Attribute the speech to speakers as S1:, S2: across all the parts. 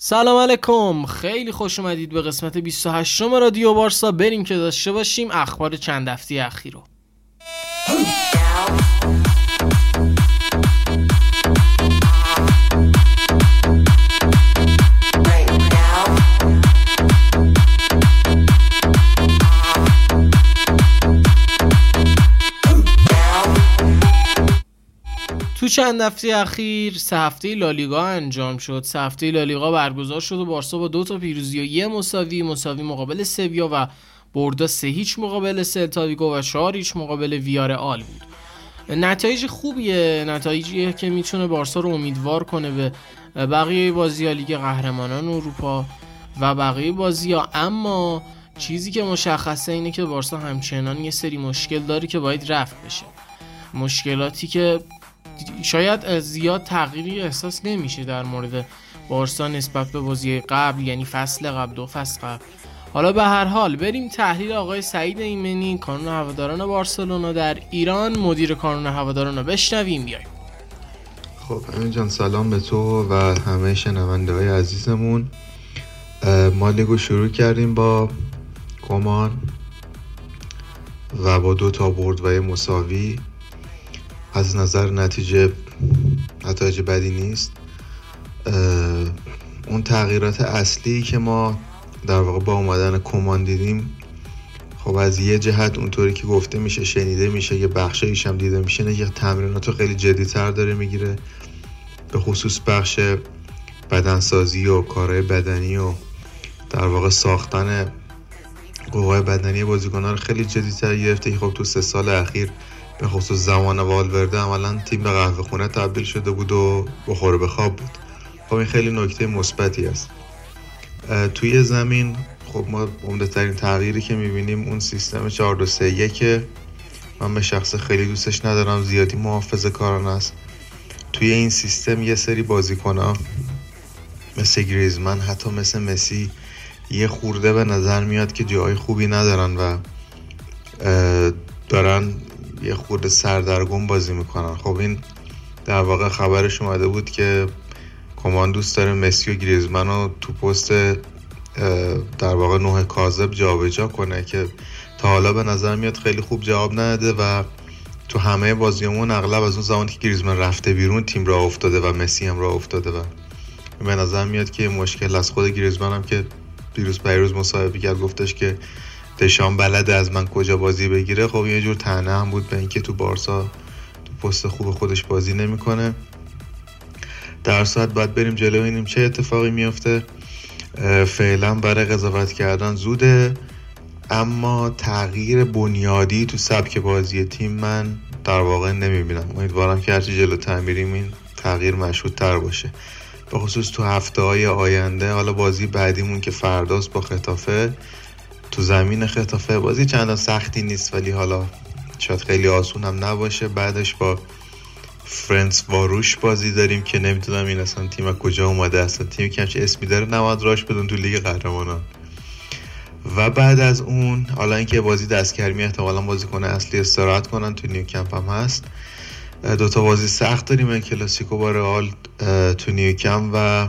S1: سلام علیکم. خیلی خوش اومدید به قسمت 28 رادیو بارسا. بریم که داشته باشیم اخبار چند هفته اخیر رو. تو چند هفته اخیر سه هفته لالیگا انجام شد. سه هفته لالیگا برگزار شد و بارسا با دو تا پیروزی و یه مساوی مساوی مقابل سویا و بردا سه هیچ مقابل سلتاویگو و چهار هیچ مقابل ویار آل بود. نتایج خوبیه. نتایجیه که می‌تونه بارسا رو امیدوار کنه به بقیه بازی ها لیگ قهرمانان اروپا و بقیه بازی ها. اما چیزی که مشخصه اینه که بارسا همچنان یه سری مشکل داره که باید رفت بشه. مشکلاتی که شاید زیاد تغییری احساس نمیشه در مورد بارسا نسبت به بازی قبل یعنی فصل قبل دو فصل قبل. حالا به هر حال بریم تحلیل آقای سعید ایمنی کانون هواداران بارسلونا در ایران. مدیر کانون هواداران رو بشنویم بیایم
S2: خب امین جان سلام به تو و همه شنونده های عزیزمون ما لیگو شروع کردیم با کمان و با دو تا برد و یه مساوی. از نظر نتیجه نتایج بدی نیست. اون تغییرات اصلی که ما در واقع با اومدن کمان دیدیم خب از یه جهت اونطوری که گفته میشه شنیده میشه یه بخشایش هم دیده میشه نه یه تمرینات رو خیلی جدیتر داره می‌گیره. به خصوص بخش بدنسازی و کارهای بدنی و در واقع ساختن قوای بدنی بازیکنان رو خیلی جدیتر گرفته. خب تو سه سال اخیر به خصوص زمان والورده عملا تیم به قهوه خونه تبدیل شده بود و بخوره به خواب بود. خب این خیلی نکته مثبتی است. توی زمین خب ما عمده ترین تغییری که می‌بینیم اون سیستم 4 2 3 که من به شخص خیلی دوستش ندارم زیادی محافظه کاران است. توی این سیستم یه سری بازیکن ها مثل گریزمن حتی مثل مسی یه خورده به نظر میاد که جای خوبی ندارن و دارن یه خورده سردرگم بازی می‌کنن. خب این در واقع خبرش اومده بود که کمان دوست داره مسی و گریزمن رو تو پست در واقع نوع کاذب جابجا کنه که تا حالا به نظر میاد خیلی خوب جواب نداده و تو همه بازیمون اغلب از اون زمانی که گریزمن رفته بیرون تیم را افتاده و مسی هم را افتاده و به نظر میاد که مشکل از خود گریزمن هم که دیروز پیروز مصاحبه کرد گفتش که دشان بلده از من کجا بازی بگیره خب یه جور تنه هم بود به اینکه تو بارسا تو پست خوب خودش بازی نمی‌کنه. در ساعت باید بریم جلو ببینیم چه اتفاقی میفته فعلا برای قضاوت کردن زوده. اما تغییر بنیادی تو سبک بازی تیم من در واقع نمی‌بینم. امیدوارم که هرچی جلو میریم این تغییر مشهود تر باشه. به خصوص تو هفته های آینده حالا بازی بعدیمون که فرداست با ختافه تو زمین ختافه بازی چندان سختی نیست ولی حالا شاید خیلی آسون هم نباشه. بعدش با فرنس‌واروش بازی داریم که نمی‌دونم این اصلا تیم کجا اومده اصلا تیمی که همچه اسمی داره نماد راش بدون تو لیگ قهرمانان و بعد از اون حالا اینکه بازی دستگرمی احتمالا بازی کنه اصلی استراحت کنن تو نیو کمپ هم هست. دوتا بازی سخت داریم این کلاسیکو با رئال تو نیو کمپ و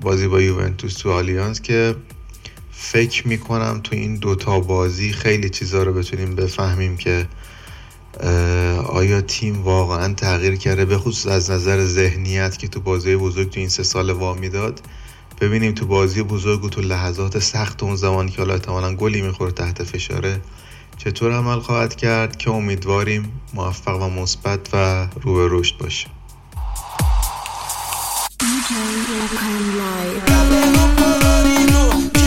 S2: بازی با یوونتوس تو آلیانز که فکر می‌کنم تو این دوتا بازی خیلی چیزا رو بتونیم بفهمیم که آیا تیم واقعا تغییر کرده؟ به خصوص از نظر ذهنیت که تو بازی بزرگ تو این سه سال وامی داد ببینیم تو بازی بزرگ و تو لحظات سخت اون زمانی که حالا احتمالا گلی می‌خوره تحت فشاره چطور عمل خواهد کرد که امیدواریم موفق و مثبت و رو به رشد باشه.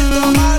S1: tomar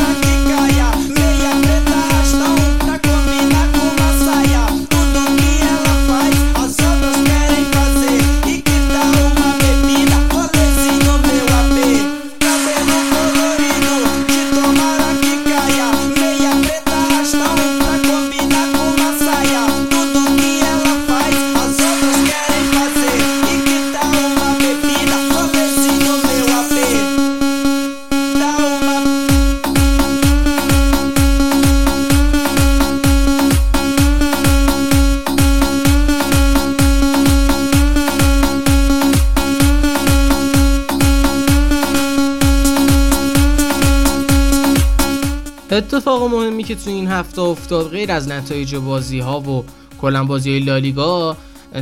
S1: اتفاق مهمی که تو این هفته افتاد غیر از نتایج بازی ها و کلا بازی لالیگا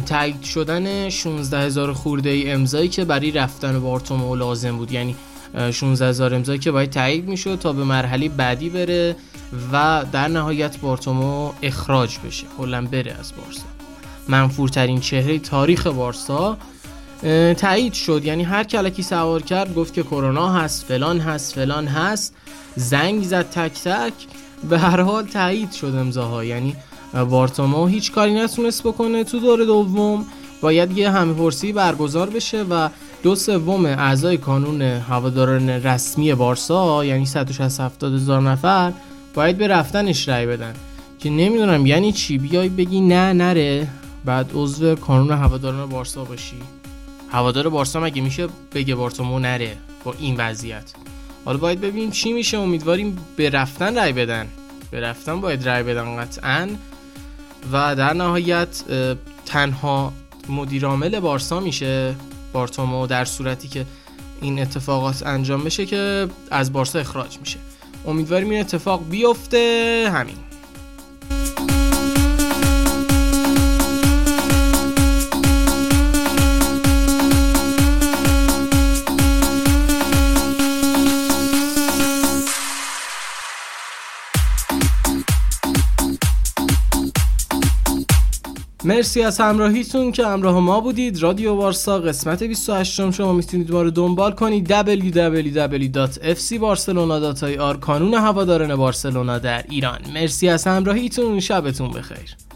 S1: تایید شدن 16 هزار خورده ای امضایی که برای رفتن بارتومو لازم بود. یعنی 16 هزار امضایی که باید تایید می‌شد تا به مرحله بعدی بره و در نهایت بارتومو اخراج بشه. کلا بره از بارسا. منفورترین چهره تاریخ بارسا. تایید شد. یعنی هر کلکی سوار کرد گفت که کرونا هست فلان هست فلان هست. زنگ زد تک تک. به هر حال تایید شد امضاها. یعنی بارتومو هیچ کاری نتونست بکنه. تو دور دوم باید یه همه پرسی برگزار بشه و دو سوم اعضای کانون هواداران رسمی بارسا یعنی 160 هزار نفر باید به رفتنش رأی بدن. که نمی‌دونم یعنی چی؟ بیای بگی نه نره. بعد عضو کانون هواداران بارسا باشی. هوادار بارسا مگه میشه بگه بارتومو نره با این وضعیت؟ حالا باید ببینیم چی میشه. امیدواریم به رفتن رای بدن. به رفتن باید رای بدن قطعا. و در نهایت تنها مدیرعامل بارسا میشه. بارتومو در صورتی که این اتفاقات انجام بشه که از بارسا اخراج میشه. امیدواریم این اتفاق بیفته. همین. مرسی از همراهیتون که همراه ما بودید. رادیو وارسا قسمت 28 شما می‌تونید ما رو دنبال کنید. www.fcbarcelona.ir کانون هواداران بارسلونا در ایران. مرسی از همراهیتون. شبتون بخیر.